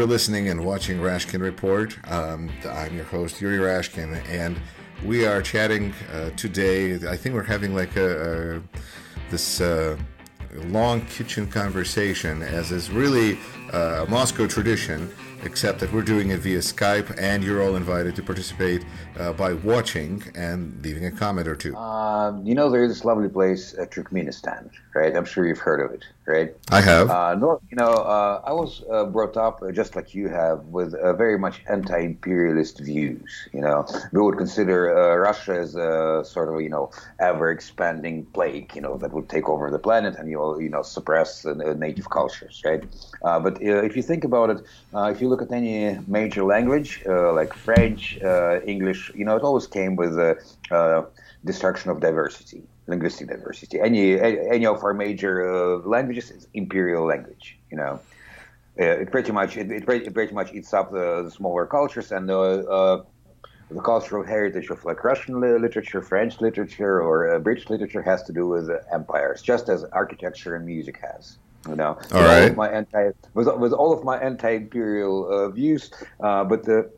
You're listening and watching Rashkin Report. Um, I'm your host, Yuri Rashkin, and we are chatting uh, today. I think we're having like a, a this uh, long kitchen conversation, as is really uh, a Moscow tradition except that we're doing it via Skype, and you're all invited to participate uh, by watching and leaving a comment or two. Uh, you know, there's this lovely place, uh, Turkmenistan, right? I'm sure you've heard of it, right? I have. Uh, nor, you know, uh, I was uh, brought up uh, just like you have with very much anti-imperialist views. You know, we would consider Russia as a sort of you know ever-expanding plague, you know, that would take over the planet and you know, you know suppress native cultures, right? but if you think about it, if you look at any major language like French, English, you know, it always came with the destruction of diversity linguistic diversity. Any any of our major uh, languages is imperial language. You know, uh, it pretty much it, it, pretty, much eats up the, smaller cultures and the uh, the cultural heritage of like Russian literature, French literature, or uh, British literature has to do with empires, just as architecture and music has. You know, all right. All my anti with, with all of my anti-imperial uh, views, uh, but the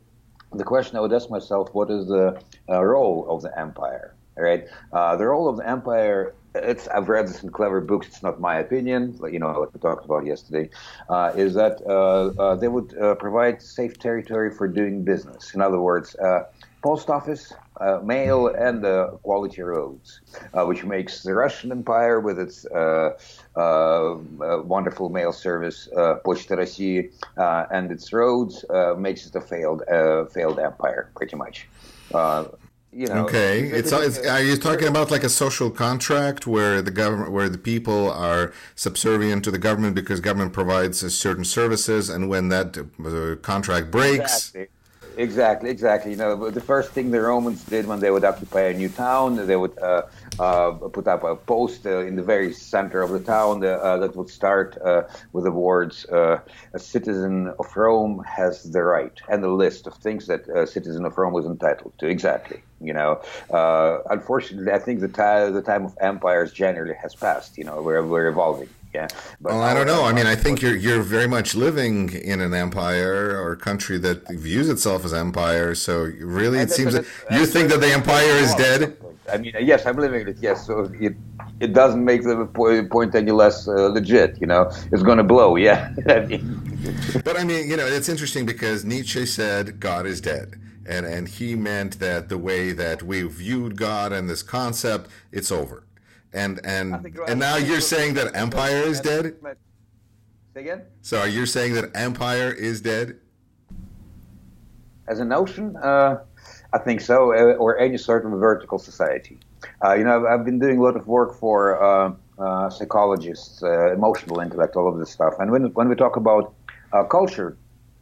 the question I would ask myself: What is the role of the empire? right? Uh, the role of the empire. It's I've read this in clever books. It's not my opinion. You know, like we talked about yesterday, uh, is that uh, uh they would uh, provide safe territory for doing business. In other words, uh, post office, mail, and quality roads, which makes the Russian Empire with its wonderful mail service, Почта России, and its roads, makes it a failed failed empire, pretty much you know. Okay, it's, it's are you talking about like a social contract where the government, where the people are subservient to the government because government provides certain services, and when that uh, contract breaks. Exactly. Exactly, exactly. You know, the first thing the Romans did when they would occupy a new town, they would uh, uh, put up a post uh, in the very center of the town uh, that would start uh, with the words uh, "A citizen of Rome has the right," and the list of things that a citizen of Rome was entitled to. Exactly. You know, unfortunately, I think the time the time of empires generally has passed. You know, we're we're evolving yeah. But well, I don't know. I mean, I think you're you're very much living in an empire or country that views itself as empire. So really, it seems that you think that the empire is dead. I mean, yes, I'm living it. Yes, so it it doesn't make the point any less uh, legit. You know, it's going to blow. Yeah. but I mean, you know, it's interesting because Nietzsche said God is dead. And, and he meant that the way that we viewed God and this concept, it's over and and and now you're saying that Empire is dead. Say again. So are you saying that Empire is dead? As a notion, uh, I think so, uh, or any sort of vertical society. Uh, you know, I've, I've, been doing a lot of work for uh, uh psychologists, uh, emotional intellect, all of this stuff. And when when we talk about culture,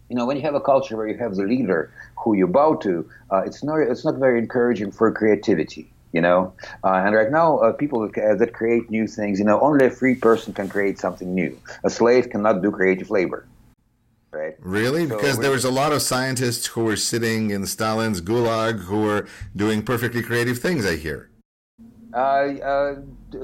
you know, when you have a culture where you have the leader who you bow to, it's not it's not very encouraging for creativity you know? Uh, and right now uh, people that, that, create new things you know only a free person can create something new. A slave cannot do creative labor right? Really? So because there was a lot of scientists who were sitting in stalin's gulag who were doing perfectly creative things i hear uh,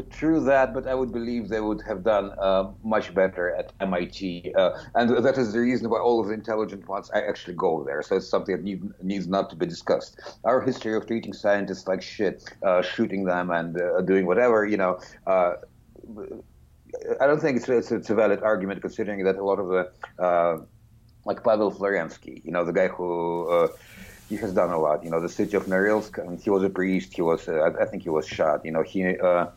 true that, but I would believe they would have done uh, much better at MIT, uh, and that is the reason why all of the intelligent ones I actually go there. So it's something that need, needs not to be discussed. Our history of treating scientists like shit, uh, shooting them and uh, doing whatever, you know. Uh, I don't think it's, it's, it's, a valid argument considering that a lot of the, like Pavel Florensky, you know, the guy who he has done a lot. You know, the city of Norilsk, and he was a priest. He was, uh, I think, he was shot. You know, he uh,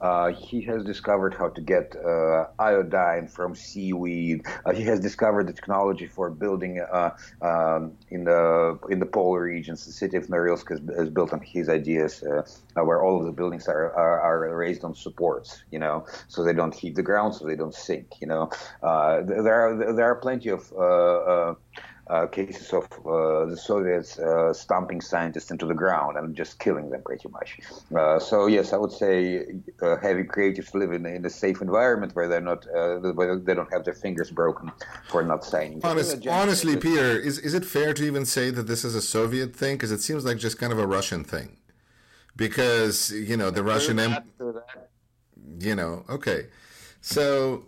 uh, he has discovered how to get uh, iodine from seaweed. Uh, he has discovered the technology for building uh, um, in the in the polar regions. The city of Norilsk is, is built on his ideas, where all of the buildings are, are, are raised on supports. You know, so they don't heat the ground, so they don't sink. You know, there are there are plenty of uh, cases of uh, the Soviets uh, stomping scientists into the ground and just killing them pretty much. Uh, so yes, I would say uh, having creatives live in, in, a safe environment where they're not uh, where they don't have their fingers broken for not signing. Honest, honestly, Peter, is is it fair to even say that this is a Soviet thing? Because it seems like just kind of a Russian thing. Because you know the Russian, em- you know, okay, so.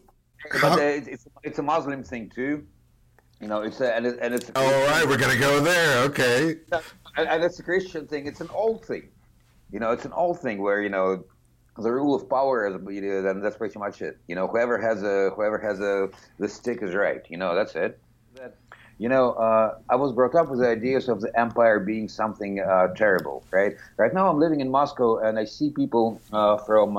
How- it's, it's a Muslim thing too You know, it's a, and, it, and it's. All right, we're gonna go there. Okay. And, and it's a Christian thing. It's an old thing. You know, it's an old thing where you know the rule of power is, you know, and that's pretty much it. You know, whoever has a whoever has a the stick is right. You know, that's it. That, you know, uh, I was brought up with the ideas of the empire being something uh, terrible, right? Right now, I'm living in Moscow, and I see people uh, from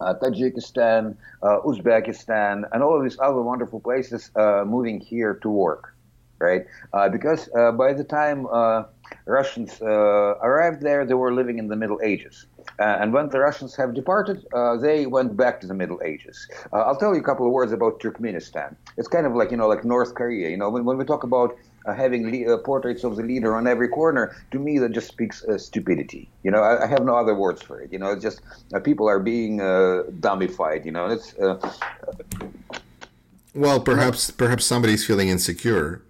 uh, uh, Tajikistan, uh, Uzbekistan, and all of these other wonderful places moving here to work, right? because by the time Russians arrived there, they were living in the Middle Ages. Uh, and when the Russians have departed, uh, they went back to the Middle Ages. Uh, I'll tell you a couple of words about Turkmenistan. It's kind of like you know, like North Korea. You know, when, when we talk about uh, having le- uh, portraits of the leader on every corner, to me that just speaks uh, stupidity. You know, I, I, have no other words for it. You know, it's just uh, people are being uh, dumbified. You know, it's. Uh, well, perhaps perhaps somebody's feeling insecure.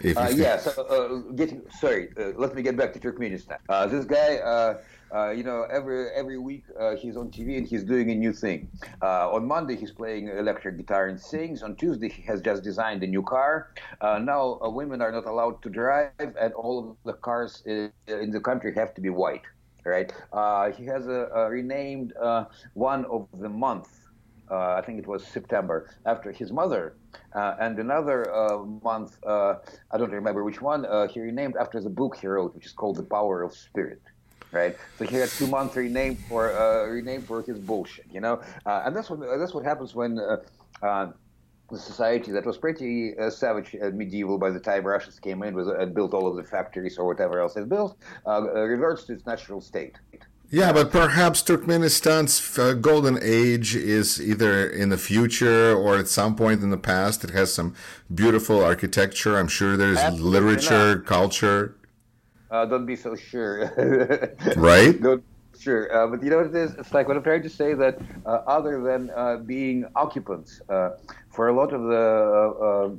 If yeah, so getting sorry. let me get back to Turkmenistan. this guy uh, you know, every every week uh, he's on TV and he's doing a new thing. Uh, on Monday he's playing electric guitar and sings. On Tuesday he has just designed a new car. Uh, now uh, women are not allowed to drive, and all of the cars in, in the country have to be white. Right? Uh, he has a, a renamed one of the month. I think it was September after his mother, and another month I don't remember which one he renamed after the book he wrote, which is called The Power of Spirit right? So he had two months renamed for uh, renamed for his bullshit, you know. Uh, and that's what that's what happens when. Uh, uh the society that was pretty uh, savage and medieval by the time Russians came in with, and built all of the factories or whatever else they built, uh, reverts to its natural state. Yeah, but perhaps Turkmenistan's uh, golden age is either in the future or at some point in the past. It has some beautiful architecture. I'm sure there's Absolutely literature, culture. Uh, don't be so sure. right? Don't sure. Uh, but you know what it is? It's like what I'm trying to say that uh, other than uh, being occupants, uh, for a lot of the uh,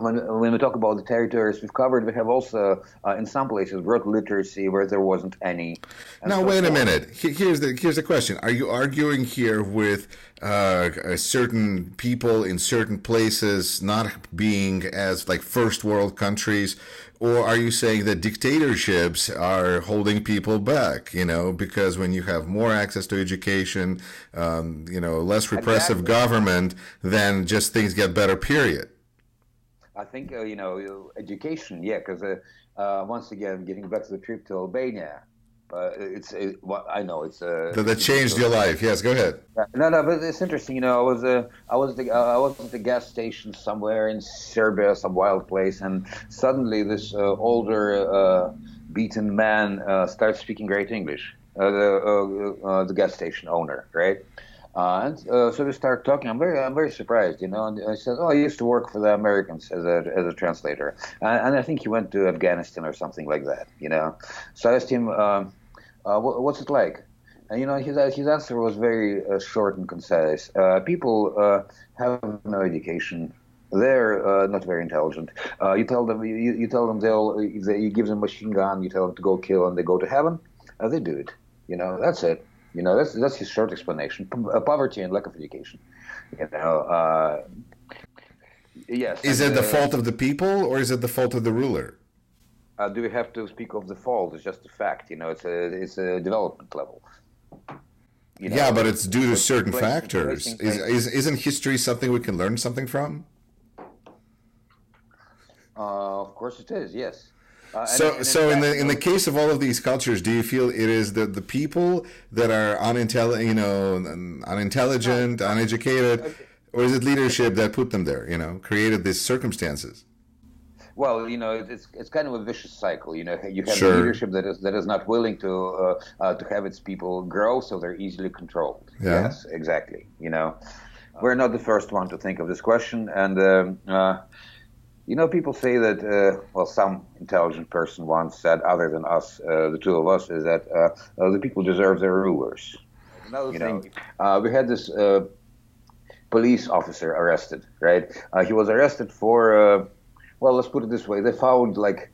when, when we talk about the territories we've covered, we have also, uh, in some places, wrote literacy where there wasn't any. Now, so wait a minute. Here's the here's the question: Are you arguing here with uh, certain people in certain places not being as like first world countries? Or are you saying that dictatorships are holding people back? You know, because when you have more access to education, um, you know, less repressive exactly. government, then just things get better. Period. I think uh, you know education, yeah, because uh, uh, once again, getting back to the trip to Albania, uh, it's it, well, I know it's uh, that, that changed your life. Yes, go ahead. No, no, but it's interesting. You know, I was uh, I was the, uh, I was at the gas station somewhere in Serbia, some wild place, and suddenly this uh, older, uh, beaten man uh, starts speaking great English. Uh, the uh, uh, the gas station owner, right? And uh, so we start talking. I'm very, I'm very surprised, you know. And I said, "Oh, I used to work for the Americans as a as a translator, and, and I think he went to Afghanistan or something like that, you know." So I asked him, um, uh, "What's it like?" And you know, his his answer was very uh, short and concise. Uh, people uh, have no education. They're not very intelligent. you tell them, you, you tell them they'll, they, you give them a machine gun, you tell them to go kill, and they go to heaven. they do it. You know, that's it. You know, that's that's his short explanation: uh, poverty and lack of education. You know, uh, yes. Is it the uh, fault of the people, or is it the fault of the ruler? Uh, do we have to speak of the fault? It's just a fact. You know, it's a it's a development level. You know, yeah, but it's due to certain factors. Is, is, isn't history something we can learn something from? Uh, of course it is. Yes. Uh, so, and, so in the in the case of all of these cultures, do you feel it is the the people that are unintelligent, you know, unintelligent, uneducated, or is it leadership that put them there? You know, created these circumstances. Well, you know, it's it's kind of a vicious cycle. You know, you have sure. leadership that is that is not willing to uh, uh, to have its people grow, so they're easily controlled. Yeah. Yes, exactly. You know, we're not the first one to think of this question, and. Um, uh, you know, people say that, uh, well, some intelligent person once said, other than us, uh, the two of us, is that uh, uh the people deserve their rulers. Another you thing, uh, we had this uh, police officer arrested, right? he was arrested for, well, let's put it this way they found like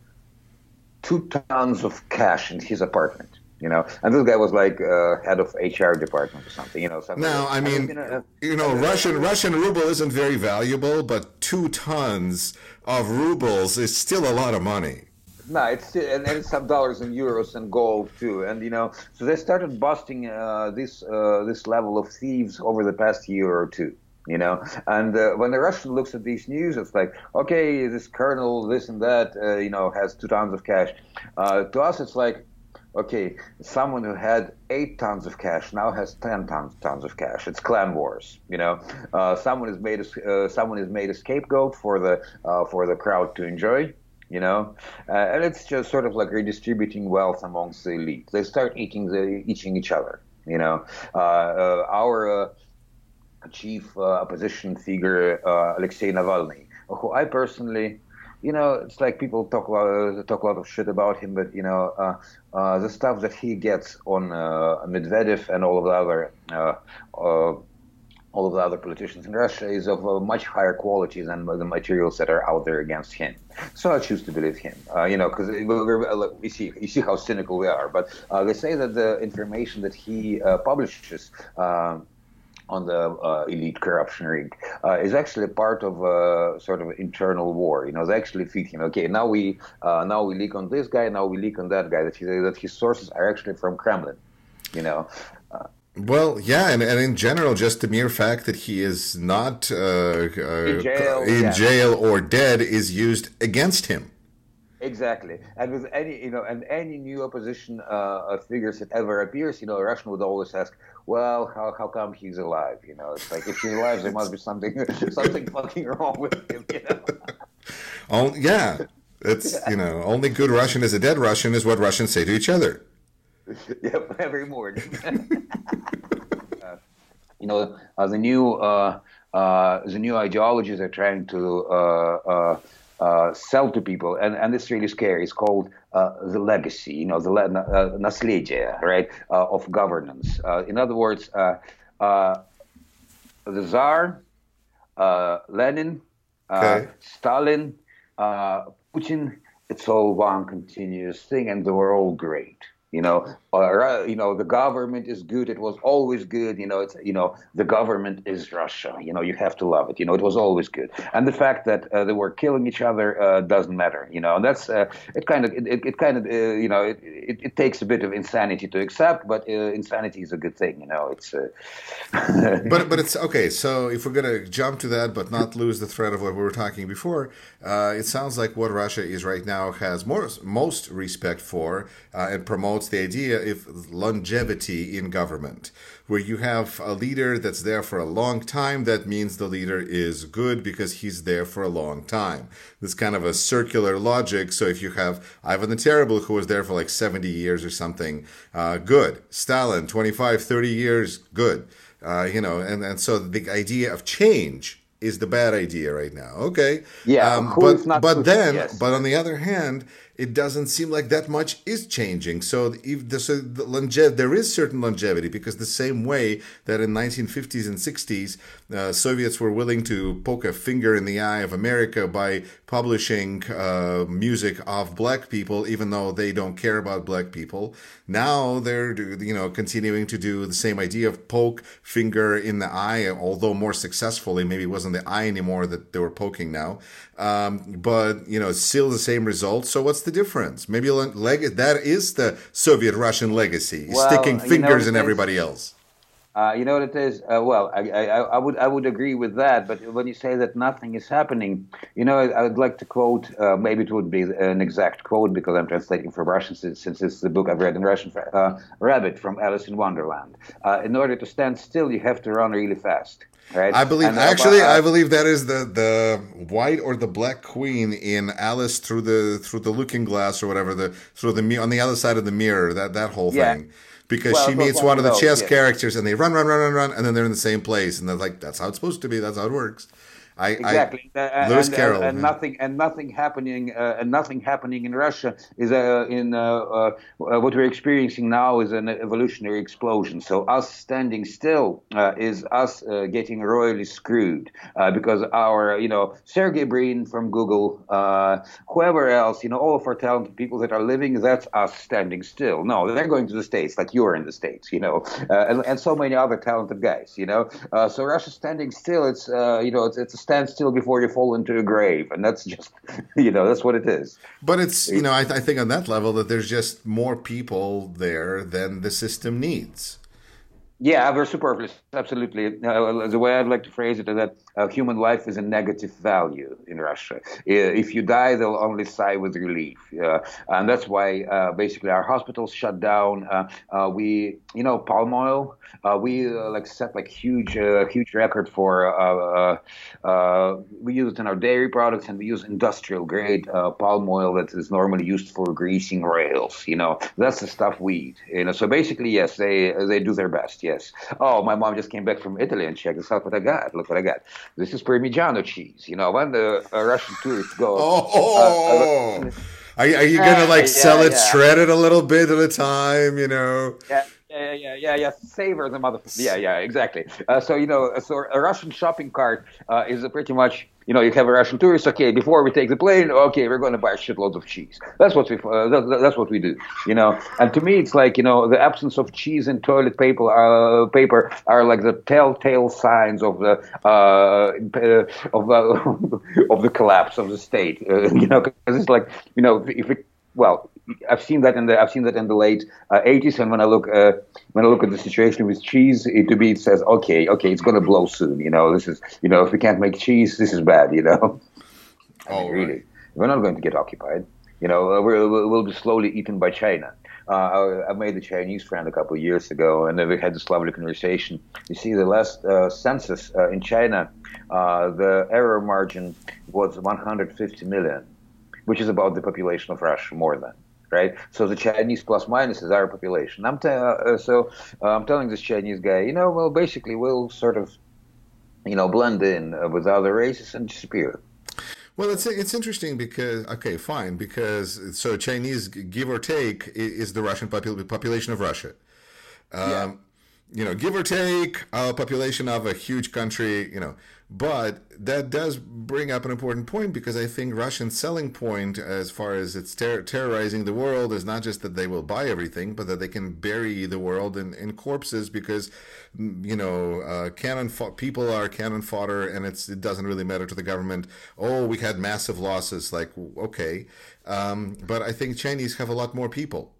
two tons of cash in his apartment you know. And this guy was like uh, head of HR department or something, you know. Something now, I mean, you know, you know Russian Russian ruble isn't very valuable, but two tons of rubles is still a lot of money. No, it's and, and some dollars and euros and gold too, and you know, so they started busting uh, this uh, this level of thieves over the past year or two you know. And uh, when the Russian looks at these news, it's like, okay, this colonel, this and that, uh, you know, has two tons of cash. Uh, to us, it's like, okay, someone who had eight tons of cash now has ten tons tons of cash. It's clan wars, you know. Uh, someone is made a, uh, someone is made a scapegoat for the uh, for the crowd to enjoy you know, and it's just sort of like redistributing wealth amongst the elite. They start eating the eating each other, you know. Our chief uh, opposition figure, uh, Alexei Navalny, who I personally, you know, it's like people talk a lot, talk a lot of shit about him, but you know, the stuff that he gets on Medvedev and all of the other all of the other politicians in Russia is of a much higher quality than the materials that are out there against him. So I choose to believe him. Uh, you know, because we see you see how cynical we are. But uh, they say that the information that he uh, publishes. On the uh, elite corruption ring uh, is actually part of a sort of internal war. You know, they actually feed him. Okay, now we uh, now we leak on this guy, now we leak on that guy. That he, that his sources are actually from Kremlin. You know, well, yeah, and, and in general, just the mere fact that he is not uh, uh, in, jail, in yeah. jail or dead is used against him. Exactly, and with any you know, and any new opposition uh, figures that ever appears, you know, a Russian would always ask, "Well, how, how come he's alive?" You know, it's like if he's alive, there must be something something fucking wrong with him. You know? oh, yeah, it's you know, only good Russian is a dead Russian is what Russians say to each other. yep, every morning. uh, you know, uh, the new uh, uh, the new ideologies are trying to uh, uh, sell to people, and, and it's really scary. It's called the legacy. You know, the uh, наследие, right, of governance. in other words, the Tsar, Lenin, okay. Stalin, Putin. It's all one continuous thing, and they were all great you know, or uh, you know, the government is good. It was always good. You know, it's you know, the government is Russia. You know, you have to love it. You know, it was always good. And the fact that uh, they were killing each other uh, doesn't matter. You know, and that's uh, it. Kind of, it, it kind of, uh, you know, it, it, it, takes a bit of insanity to accept, but uh, insanity is a good thing. You know, it's. but but it's okay. So if we're gonna jump to that, but not lose the thread of what we were talking before, it sounds like what Russia is right now has more most respect for and promotes the idea of longevity in government, where you have a leader that's there for a long time. That means the leader is good because he's there for a long time. This kind of a circular logic. So if you have Ivan the Terrible, who was there for like 70 years or something, uh, good. Stalin, 25, 30 years, good. Uh, you know, and, and so the idea of change is the bad idea right now. Okay. Yeah. Um, but but then, yes. but on the other hand, it doesn't seem like that much is changing. So if the, so the there is certain longevity because the same way that in 1950s and 60s, uh, Soviets were willing to poke a finger in the eye of America by publishing uh, music of black people, even though they don't care about black people. Now they're you know continuing to do the same idea of poke finger in the eye, although more successfully. Maybe it wasn't the eye anymore that they were poking now, um, but you know still the same result. So what's the difference? Maybe leg- that is the Soviet Russian legacy, well, sticking fingers you know, in everybody else. Uh, you know what it is? Uh, well, I, I, I, would I would agree with that. But when you say that nothing is happening, you know, I, I would like to quote. Uh, maybe it would be an exact quote because I'm translating from Russian since, since it's the book I've read in Russian. Uh, Rabbit from Alice in Wonderland. Uh, in order to stand still, you have to run really fast. Right? I believe and actually, I believe that is the the white or the black queen in Alice through the through the looking glass or whatever the through the on the other side of the mirror. That that whole yeah. thing because well, she meets one of the chess characters and they run, run, run, run, run, and then they're in the same place, and they're like, "That's how it's supposed to be. That's how it works." I, exactly. I, Lewis and, Carroll, and, and nothing and nothing happening uh, and nothing happening in Russia is uh, in uh, uh, what we're experiencing now is an evolutionary explosion. So us standing still uh, is us uh, getting royally screwed because our you know Sergey Brin from Google, whoever else, you know, all of our talented people that are living, that's us standing still. No, they're going to the states like you're in the states, you know, and, and so many other talented guys, you know. so Russia standing still, it's you know, it's, it's a stand still before you fall into a grave, and that's just you know that's what it is. But it's you know I, th- I think on that level that there's just more people there than the system needs. Yeah, we're superfluous. Absolutely. Uh, the way I'd like to phrase it is that uh, human life is a negative value in Russia. If you die, they'll only sigh with relief, uh, and that's why uh, basically our hospitals shut down. Uh, uh, we, you know, palm oil. we like set like huge, huge record for. we use it in our dairy products, and we use industrial grade palm oil that is normally used for greasing rails. You know, that's the stuff we eat. You know, so basically, yes, they they do their best. Yes. Oh, my mom just came back from Italy and checked this out what I got. Look what I got. This is Parmigiano cheese. You know, when the uh, Russian tourists go. Oh, uh, uh, are, are you gonna like yeah, sell it yeah. shredded a little bit at a time? You know. Yeah yeah, yeah, yeah, yeah. Savor the motherfucker. Yeah, yeah, exactly. Uh, so you know, so a Russian shopping cart uh, is pretty much you know, you have a Russian tourist. Okay, before we take the plane, okay, we're going to buy shitloads of cheese. That's what we uh, that, that's what we do. You know, and to me, it's like you know, the absence of cheese and toilet paper uh, paper are like the telltale signs of the uh, of the of the collapse of the state. Uh, you know, because it's like you know, if it well, I've seen that in the I've seen that in the late uh, 80s, and when I look uh, when I look at the situation with cheese, it to me it says, okay, okay, it's going to blow soon. You know, this is you know, if we can't make cheese, this is bad. You know, I mean, really, right. we're not going to get occupied. You know, uh, we're, we'll be slowly eaten by China. Uh, I, I, made a Chinese friend a couple of years ago, and then we had this lovely conversation. You see, the last uh, census uh, in China, uh, the error margin was 150 million which is about the population of Russia more than right? So the Chinese plus minus is our population. I'm uh, so uh, I'm telling this Chinese guy, you know, well, basically we'll sort of, you know, blend in uh, with other races and disappear. Well, it's it's interesting because okay, fine, because so Chinese, give or take, is the Russian popul- population of Russia. Um, yeah. You know, give or take, a population of a huge country. You know, but that does bring up an important point because I think Russian selling point, as far as it's ter- terrorizing the world, is not just that they will buy everything, but that they can bury the world in, in corpses because, mm, you know, uh, cannon fo- people are cannon fodder, and it doesn't really matter to the government. Oh, we had massive losses. Like okay, um, but I think Chinese have a lot more people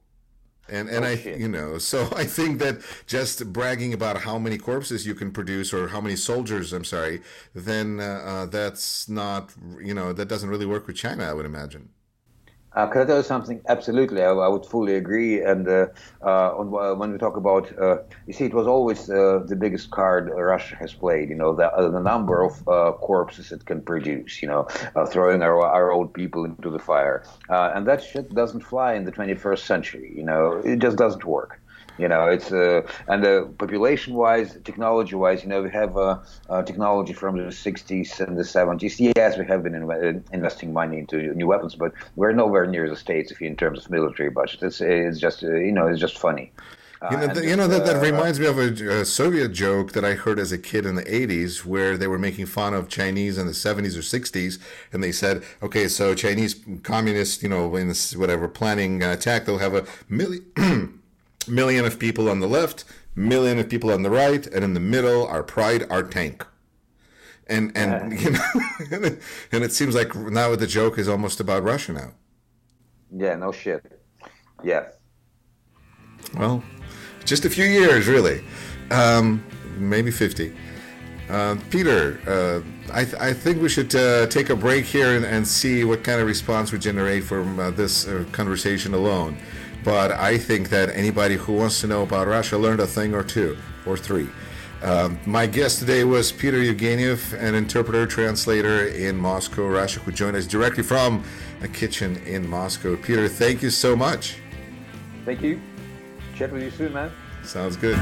and and oh, I shit. you know so I think that just bragging about how many corpses you can produce or how many soldiers I'm sorry then uh, uh, that's not you know that doesn't really work with China I would imagine. Uh, can I tell you something? Absolutely, I, I would fully agree. And uh, uh, uh, when we talk about, uh, you see, it was always uh, the biggest card Russia has played. You know, the, the number of corpses it can produce. You know, throwing our, our old people into the fire, and that shit doesn't fly in the 21st century. You know, it just doesn't work. You know, it's uh, and uh, population-wise, technology-wise, you know, we have uh, uh, technology from the 60s and the 70s. Yes, we have been in, investing money into new weapons, but we're nowhere near the states if you, in terms of military budget. It's it's just uh, you know it's just funny. You know, you know that, that reminds me of a, a, Soviet joke that I heard as a kid in the 80s where they were making fun of Chinese in the 70s or 60s. And they said, okay, so Chinese communists, you know, in this, whatever, planning attack, they'll have a million. million of people on the left, million of people on the right, and in the middle, our pride, our tank. And and yeah. you know, and it seems like now the joke is almost about Russia now. Yeah, no shit. Yes. Well, just a few years, really. Um, maybe fifty. Uh, Peter, uh, I, th- I, think we should uh, take a break here and, and, see what kind of response we generate from uh, this uh, conversation alone. But I think that anybody who wants to know about Russia learned a thing or two or three. Um, my guest today was Peter Evgeniev, an interpreter translator in Moscow, Russia, who joined us directly from a kitchen in Moscow. Peter, thank you so much. Thank you. Chat with you soon, man. Sounds good.